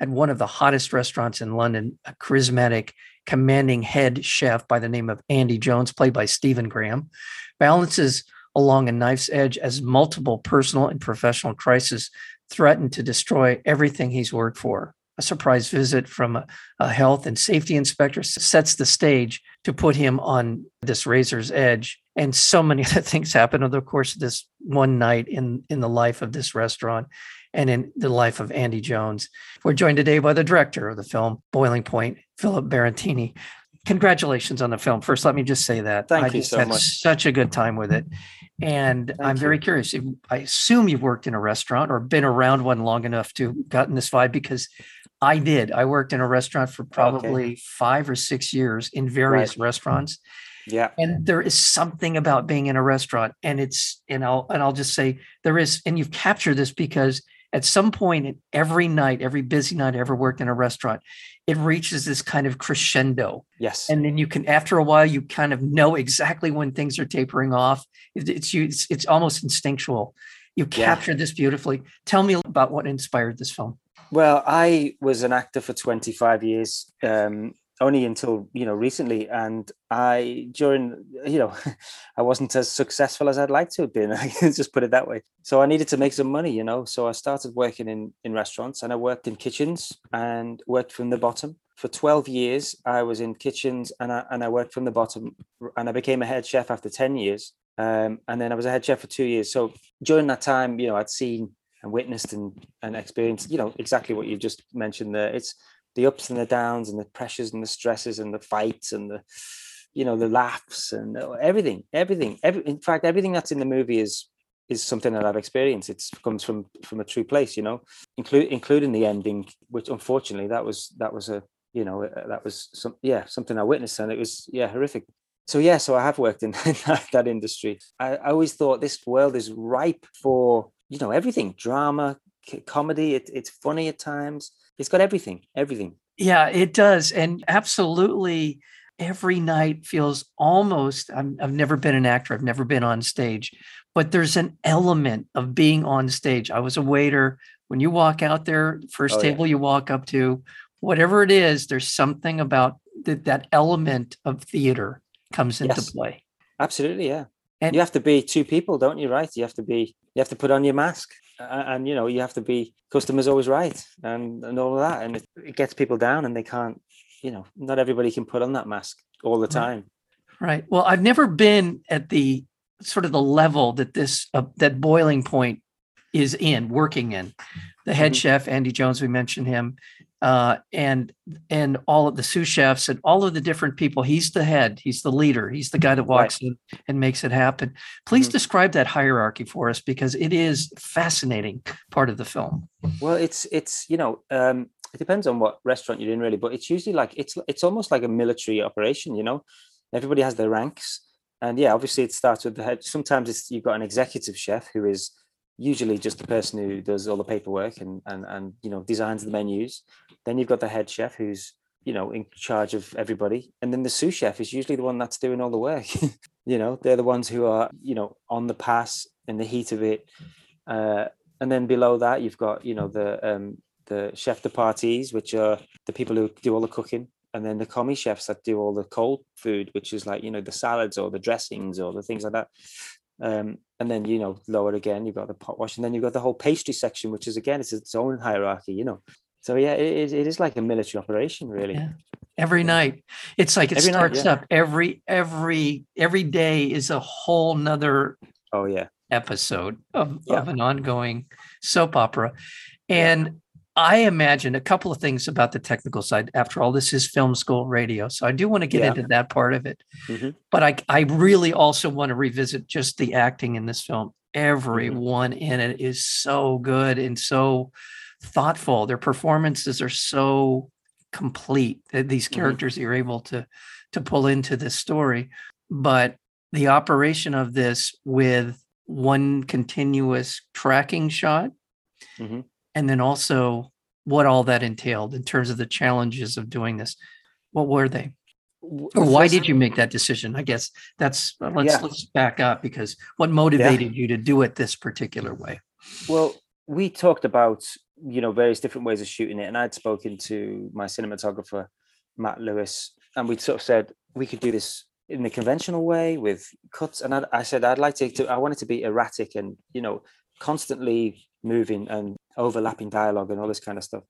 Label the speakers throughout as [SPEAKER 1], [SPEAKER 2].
[SPEAKER 1] at one of the hottest restaurants in London, a charismatic commanding head chef by the name of Andy Jones, played by Stephen Graham, balances along a knife's edge as multiple personal and professional crises threaten to destroy everything he's worked for. A surprise visit from a, a health and safety inspector sets the stage to put him on this razor's edge. And so many other things happen over the course of this one night in, in the life of this restaurant and in the life of Andy Jones. We're joined today by the director of the film, Boiling Point, Philip Barantini. Congratulations on the film. First, let me just say that.
[SPEAKER 2] Thank
[SPEAKER 1] I
[SPEAKER 2] you
[SPEAKER 1] just
[SPEAKER 2] so
[SPEAKER 1] had
[SPEAKER 2] much.
[SPEAKER 1] such a good time with it. And
[SPEAKER 2] Thank
[SPEAKER 1] I'm very
[SPEAKER 2] you.
[SPEAKER 1] curious. I assume you've worked in a restaurant or been around one long enough to gotten this vibe because I did. I worked in a restaurant for probably five or six years in various restaurants
[SPEAKER 2] Yeah.
[SPEAKER 1] and there is something about being in a restaurant and it's and i'll and i'll just say there is and you've captured this because at some point in every night every busy night i ever worked in a restaurant it reaches this kind of crescendo.
[SPEAKER 2] Yes.
[SPEAKER 1] and then you can after a while you kind of know exactly when things are tapering off. It's you it's, it's almost instinctual. You
[SPEAKER 2] Yeah.
[SPEAKER 1] captured this beautifully. Tell me about what inspired this film.
[SPEAKER 2] Well, I was an actor for 25 years, um, only until you know recently, and I during you know I wasn't as successful as I'd like to have been. I can just put it that way. So I needed to make some money, you know. So I started working in in restaurants, and I worked in kitchens and worked from the bottom. For 12 years, I was in kitchens and I, and I worked from the bottom, and I became a head chef after 10 years. Um, and then I was a head chef for two years. So during that time, you know, I'd seen and witnessed and, and experienced, you know, exactly what you just mentioned there. It's the ups and the downs and the pressures and the stresses and the fights and the, you know, the laughs and uh, everything, everything. Every, in fact, everything that's in the movie is is something that I've experienced. It comes from from a true place, you know, include including the ending, which unfortunately that was that was a you know uh, that was some yeah something I witnessed and it was yeah horrific so yeah so i have worked in that, that industry I, I always thought this world is ripe for you know everything drama c- comedy it, it's funny at times it's got everything everything
[SPEAKER 1] Yeah, it does. And absolutely every night feels almost I'm, I've never been an actor, I've never been on stage, but there's an element of being on stage. I was a waiter. When you walk out there, first
[SPEAKER 2] Oh, yeah.
[SPEAKER 1] table you walk up to, whatever it is, there's something about that that element of theater comes into play.
[SPEAKER 2] absolutely yeah
[SPEAKER 1] And-
[SPEAKER 2] you have to be two people don't you right you have to be you have to put on your mask and, you know you have to be customers always right and and all of that and it, it gets people down and they can't you know not everybody can put on that mask all the time
[SPEAKER 1] Right. Well, I've never been at the sort of the level that this uh, that boiling point is in working in. The head
[SPEAKER 2] Mhm.
[SPEAKER 1] chef Andy Jones, we mentioned him, uh, and and all of the sous chefs and all of the different people. He's the head. He's the leader. He's the guy that walks in and makes it happen. Please
[SPEAKER 2] Mhm.
[SPEAKER 1] describe that hierarchy for us because it is fascinating part of the film.
[SPEAKER 2] Well, it's it's you know um, it depends on what restaurant you're in really, but it's usually like it's it's almost like a military operation. You know, everybody has their ranks, and yeah, obviously it starts with the head. Sometimes it's you've got an executive chef who is usually just the person who does all the paperwork and and and you know designs the menus. Then you've got the head chef who's you know in charge of everybody, and then the sous chef is usually the one that's doing all the work. you know, they're the ones who are you know on the pass in the heat of it. Uh, and then below that you've got you know the um the chef de parties which are the people who do all the cooking. And then the commis chefs that do all the cold food which is like you know the salads or the dressings or the things like that. Um and then you know lower again you've got the pot wash. And then you've got the whole pastry section which is again it's its own hierarchy you know so yeah it is, it is like a military operation really
[SPEAKER 1] Yeah. Every night, it's like it
[SPEAKER 2] Every night,
[SPEAKER 1] starts
[SPEAKER 2] yeah.
[SPEAKER 1] up every every every day is a whole nother
[SPEAKER 2] oh yeah
[SPEAKER 1] episode of,
[SPEAKER 2] Yeah.
[SPEAKER 1] of an ongoing soap opera. And I imagine a couple of things about the technical side. After all, this is film school radio. So I do want to get into that part of it.
[SPEAKER 2] Mhm.
[SPEAKER 1] But I, I really also want to revisit just the acting in this film. Everyone in it is so good and so thoughtful. Their performances are so complete. th- These
[SPEAKER 2] Mhm.
[SPEAKER 1] characters you're able to to pull into this story. but the operation of this with one continuous tracking shot
[SPEAKER 2] Mhm.
[SPEAKER 1] and then also what all that entailed in terms of the challenges of doing this what were they or why did you make that decision i guess that's uh, let's
[SPEAKER 2] Yeah.
[SPEAKER 1] let's back up because what motivated you to do it this particular way
[SPEAKER 2] Well, we talked about you know various different ways of shooting it, and I'd spoken to my cinematographer Matt Lewis, and we'd sort of said we could do this in the conventional way with cuts. And I, I said I'd like to, to, I want it to be erratic and you know constantly moving and overlapping dialogue and all this kind of stuff.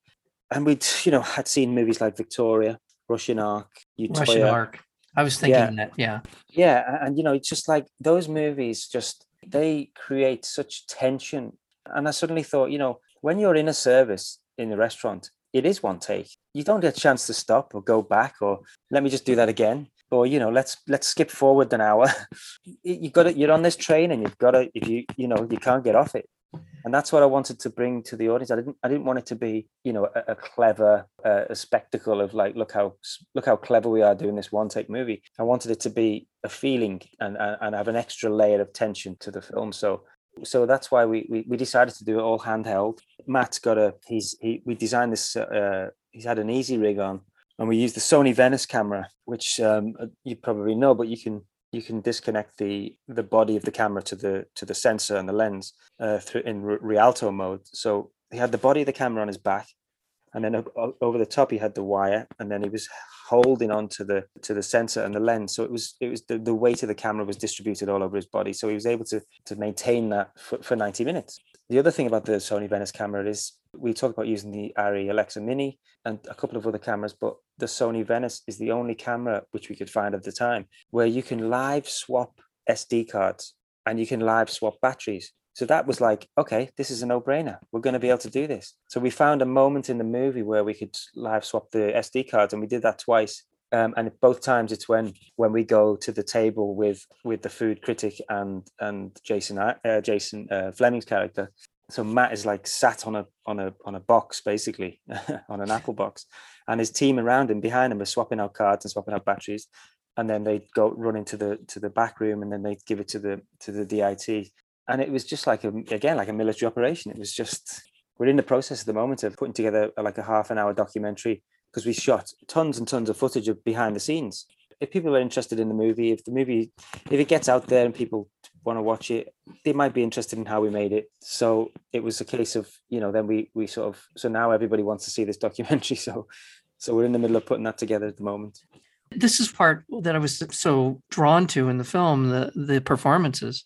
[SPEAKER 2] And we'd you know had seen movies like Victoria, Russian Ark,
[SPEAKER 1] russian Ark i was thinking
[SPEAKER 2] Yeah.
[SPEAKER 1] that yeah
[SPEAKER 2] yeah and you know it's just like those movies just they create such tension and i suddenly thought you know when you're in a service in a restaurant it is one take you don't get a chance to stop or go back or let me just do that again or you know let's let's skip forward an hour you got to you're on this train and you've got to if you you know you can't get off it and that's what I wanted to bring to the audience. I didn't I didn't want it to be you know a, a clever uh, a spectacle of like look how look how clever we are doing this one take movie. I wanted it to be a feeling and and, and have an extra layer of tension to the film. So so that's why we, we we decided to do it all handheld. Matt's got a he's he we designed this uh, he's had an easy rig on and we used the Sony Venice camera, which um, uh, you probably know, but you can you can disconnect the the body of the camera to the to the sensor and the lens uh, through in Rialto mode. So he had the body of the camera on his back, and then over the top he had the wire, and then he was holding on to the to the sensor and the lens. So it was it was the, the weight of the camera was distributed all over his body. So he was able to to maintain that for, for 90 minutes. The other thing about the Sony Venice camera is we talk about using the Arri Alexa Mini and a couple of other cameras, but the Sony Venice is the only camera which we could find at the time where you can live swap SD cards and you can live swap batteries. So that was like, okay, this is a no-brainer. We're going to be able to do this. So we found a moment in the movie where we could live swap the SD cards, and we did that twice. Um, and both times it's when when we go to the table with with the food critic and and Jason uh, Jason uh, Flemyng's character. So Matt is like sat on a on a on a box basically on an Apple box, and his team around him behind him are swapping out cards and swapping out batteries and then they go run into the to the back room and then they give it to the to the DIT and it was just like a again like a military operation. It was just we're in the process at the moment of putting together uh, like a half an hour documentary because we shot tons and tons of footage of behind the scenes. If people are interested in the movie if the movie if it gets out there and people want to watch it they might be interested in how we made it. So it was a case of you know then we we sort of so now everybody wants to see this documentary. So so we're in the middle of putting that together at the moment.
[SPEAKER 1] This is part that I was so drawn to in the film, the the performances,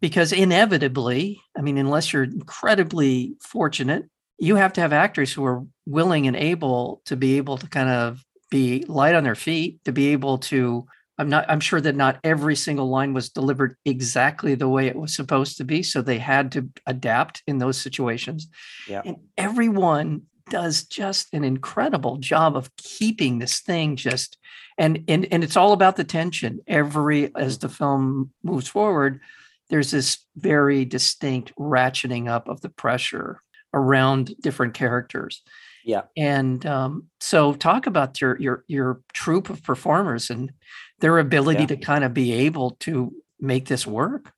[SPEAKER 1] because inevitably, I mean, unless you're incredibly fortunate, you have to have actors who are willing and able to be able to kind of be light on their feet, to be able to. I'm not. I'm sure that not every single line was delivered exactly the way it was supposed to be, so they had to adapt in those situations.
[SPEAKER 2] Yeah.
[SPEAKER 1] And everyone does just an incredible job of keeping this thing just and and and it's all about the tension every as mm-hmm. the film moves forward there's this very distinct ratcheting up of the pressure around different characters
[SPEAKER 2] Yeah.
[SPEAKER 1] and um, so talk about your your your troupe of performers and their ability
[SPEAKER 2] Yeah.
[SPEAKER 1] to kind of be able to make this work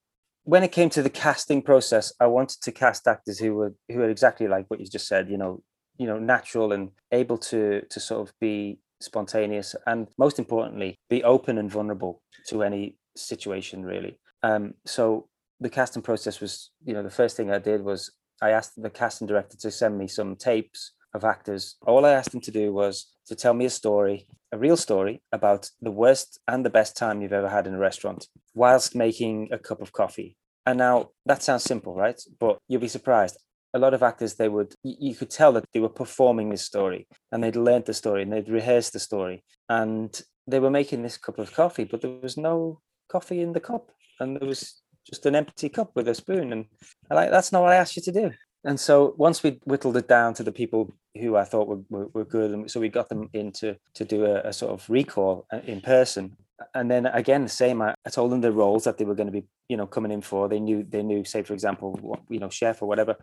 [SPEAKER 2] when it came to the casting process, I wanted to cast actors who were who were exactly like what you just said. You know, you know, natural and able to to sort of be spontaneous, and most importantly, be open and vulnerable to any situation. Really. Um, so the casting process was, you know, the first thing I did was I asked the casting director to send me some tapes of actors. All I asked them to do was to tell me a story, a real story about the worst and the best time you've ever had in a restaurant whilst making a cup of coffee. And now that sounds simple, right? But you'll be surprised. A lot of actors, they would, you could tell that they were performing this story and they'd learned the story and they'd rehearsed the story and they were making this cup of coffee, but there was no coffee in the cup and there was just an empty cup with a spoon. And I like, that's not what I asked you to do. And so once we whittled it down to the people who I thought were, were, were good, and so we got them in to, to do a, a sort of recall uh, in person. And then again, the same. I, I told them the roles that they were going to be, you know, coming in for. They knew, they knew, say for example, what, you know, chef or whatever.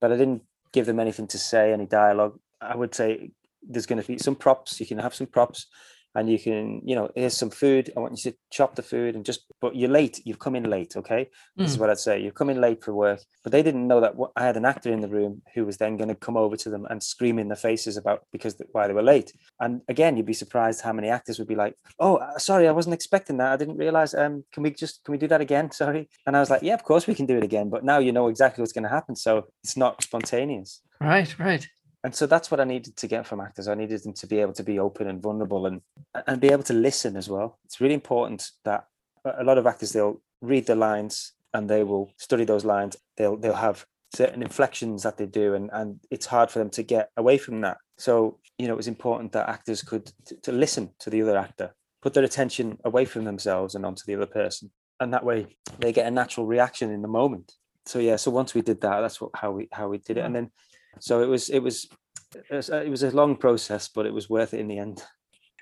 [SPEAKER 2] But I didn't give them anything to say, any dialogue. I would say there's going to be some props. You can have some props, and you can, you know, here's some food. I want you to chop the food and just, but you're late. You've come in late. Okay. This is
[SPEAKER 1] Mm.
[SPEAKER 2] what I'd say. You've come in late for work, but they didn't know that I had an actor in the room who was then going to come over to them and scream in their faces about because th- why they were late. And again, you'd be surprised how many actors would be like, "Oh, uh, sorry, I wasn't expecting that. I didn't realize. Um, can we just can we do that again? Sorry." And I was like, "Yeah, of course we can do it again." But now you know exactly what's going to happen, so it's not spontaneous.
[SPEAKER 1] Right, right.
[SPEAKER 2] And so that's what I needed to get from actors. I needed them to be able to be open and vulnerable and and be able to listen as well. It's really important that a lot of actors they'll read the lines and they will study those lines. They'll they'll have certain inflections that they do and and it's hard for them to get away from that. So, you know, it was important that actors could to, to listen to the other actor, put their attention away from themselves and onto the other person. And that way they get a natural reaction in the moment. So yeah, so once we did that, that's what how we how we did it. And mm. then so it was it was it was, uh, it was a long process, but it was worth it in the end.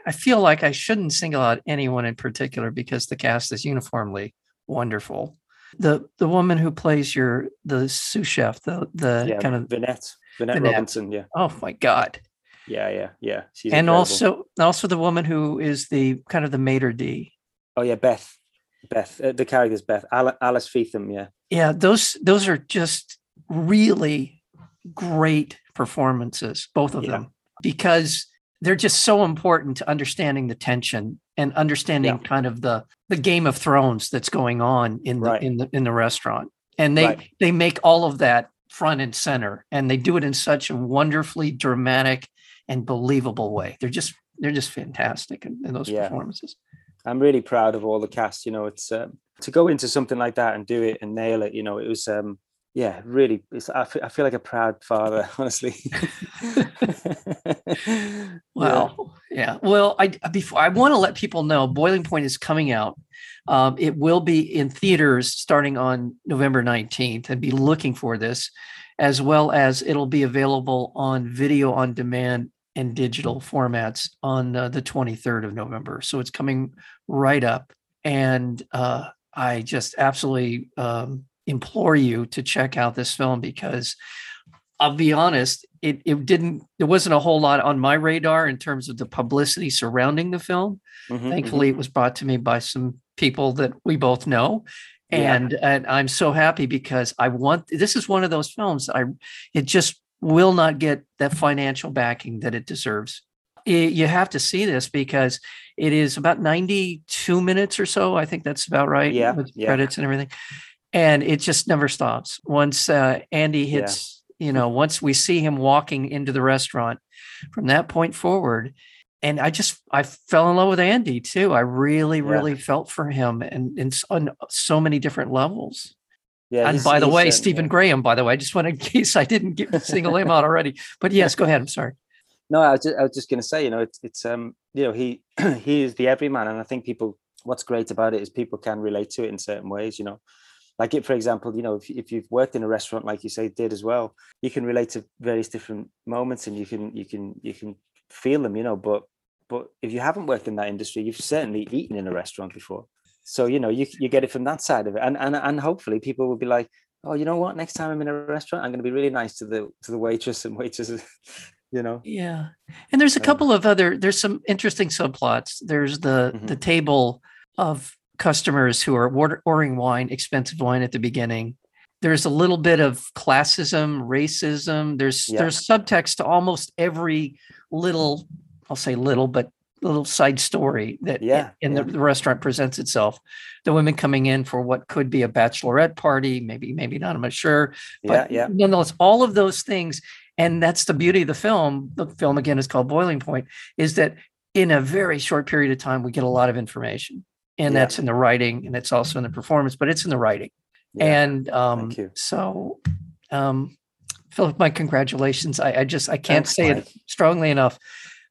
[SPEAKER 1] I feel like I shouldn't single out anyone in particular because the cast is uniformly wonderful. The the woman who plays your the sous chef, the the
[SPEAKER 2] yeah,
[SPEAKER 1] kind of
[SPEAKER 2] Vinette, Vinette
[SPEAKER 1] Vinette.
[SPEAKER 2] Robinson. Yeah,
[SPEAKER 1] oh my god.
[SPEAKER 2] yeah, yeah, yeah. She's
[SPEAKER 1] and
[SPEAKER 2] incredible.
[SPEAKER 1] also also the woman who is the kind of the maitre d.
[SPEAKER 2] oh yeah, Beth, Beth. Uh, the character's Beth, Alice Feetham. Yeah,
[SPEAKER 1] Yeah, those those are just really great performances, both of
[SPEAKER 2] Yeah.
[SPEAKER 1] them, because they're just so important to understanding the tension and understanding kind of the the Game of Thrones that's going on in the
[SPEAKER 2] Right.
[SPEAKER 1] in the in the restaurant. And they
[SPEAKER 2] Right.
[SPEAKER 1] they make all of that front and center and they do it in such a wonderfully dramatic and believable way. They're just they're just fantastic in, in those
[SPEAKER 2] Yeah.
[SPEAKER 1] performances.
[SPEAKER 2] I'm really proud of all the cast. You know, it's um, to go into something like that and do it and nail it. You know, it was um, yeah, really. I, fe- I feel like a proud father, honestly. Yeah.
[SPEAKER 1] Wow. Yeah. Well, I before I want to let people know Boiling Point is coming out. Um, it will be in theaters starting on November 19th and be looking for this, as well as it'll be available on video on demand and digital formats on uh, the 23rd of November. So it's coming right up. And uh, I just absolutely um, implore you to check out this film because I'll be honest, it it didn't there wasn't a whole lot on my radar in terms of the publicity surrounding the film.
[SPEAKER 2] Mhm, mhm.
[SPEAKER 1] Thankfully, it was brought to me by some people that we both know.
[SPEAKER 2] Yeah.
[SPEAKER 1] And and I'm so happy because I want this is one of those films I it just will not get that financial backing that it deserves. I- you have to see this because it is about 92 minutes or so. I think that's about right.
[SPEAKER 2] Yeah,
[SPEAKER 1] with
[SPEAKER 2] yeah.
[SPEAKER 1] credits and everything. And it just never stops. Once uh, Andy
[SPEAKER 2] Yeah.
[SPEAKER 1] hits, you know, once we see him walking into the restaurant from that point forward, and I just I fell in love with Andy too. I really,
[SPEAKER 2] Yeah.
[SPEAKER 1] really felt for him and, and on so many different levels.
[SPEAKER 2] Yeah,
[SPEAKER 1] and by the way, Stephen
[SPEAKER 2] yeah.
[SPEAKER 1] Graham, by the way, I just want in case I didn't get single him out already. But yes, go ahead. I'm sorry.
[SPEAKER 2] No, I was just, I was just going to say, you know, it's it's um, you know, he he is the everyman, and I think people. What's great about it is people can relate to it in certain ways. You know, like it, for example, you know, if if you've worked in a restaurant, like you say, did as well, you can relate to various different moments, and you can you can you can feel them. You know, but but if you haven't worked in that industry, you've certainly eaten in a restaurant before. So you know, you you get it from that side of it, and and and hopefully people will be like, oh, you know what? Next time I'm in a restaurant, I'm going to be really nice to the to the waitress and waitresses. You know.
[SPEAKER 1] Yeah. And there's a
[SPEAKER 2] Um,
[SPEAKER 1] couple of other there's some interesting subplots. There's the
[SPEAKER 2] Mhm.
[SPEAKER 1] the table of customers who are ordering wine, expensive wine at the beginning. There's a little bit of classism, racism. There's
[SPEAKER 2] Yeah.
[SPEAKER 1] there's subtext to almost every little I'll say little but little side story that
[SPEAKER 2] Yeah,
[SPEAKER 1] in
[SPEAKER 2] yeah.
[SPEAKER 1] The, the restaurant presents itself. The women coming in for what could be a bachelorette party, maybe maybe not, I'm not sure
[SPEAKER 2] Yeah,
[SPEAKER 1] but
[SPEAKER 2] yeah.
[SPEAKER 1] nonetheless all of those things and that's the beauty of the film the film again is called boiling point is that in a very short period of time we get a lot of information and
[SPEAKER 2] Yeah.
[SPEAKER 1] that's in the writing and it's also in the performance but it's in the writing
[SPEAKER 2] Yeah.
[SPEAKER 1] and um so um philip my congratulations i, I just i can't
[SPEAKER 2] Thanks,
[SPEAKER 1] say
[SPEAKER 2] Mike.
[SPEAKER 1] it strongly enough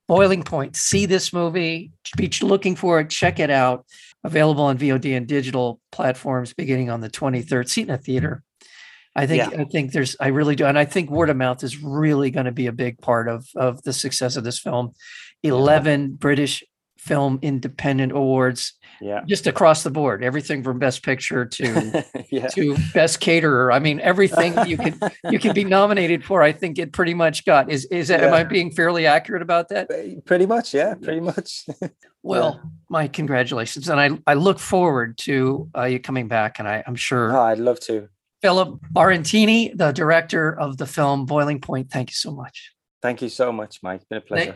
[SPEAKER 1] boiling point see this movie be looking for it check it out available on vod and digital platforms beginning on the 23rd see it in a theater I think
[SPEAKER 2] Yeah.
[SPEAKER 1] I think there's I really do, and I think word of mouth is really going to be a big part of of the success of this film. Eleven British Film Independent Awards,
[SPEAKER 2] Yeah.
[SPEAKER 1] just across the board, everything from Best Picture to
[SPEAKER 2] yeah.
[SPEAKER 1] to Best Caterer. I mean, everything you can you could be nominated for. I think it pretty much got. Is is that, am I being fairly accurate about that?
[SPEAKER 2] Pretty much, yeah, pretty much.
[SPEAKER 1] Well, my congratulations, and I I look forward to uh, you coming back, and I I'm sure
[SPEAKER 2] oh, I'd love to.
[SPEAKER 1] Philip Barantini, the director of the film Boiling Point. Thank you so much.
[SPEAKER 2] Thank you so much, Mike. It's been a pleasure.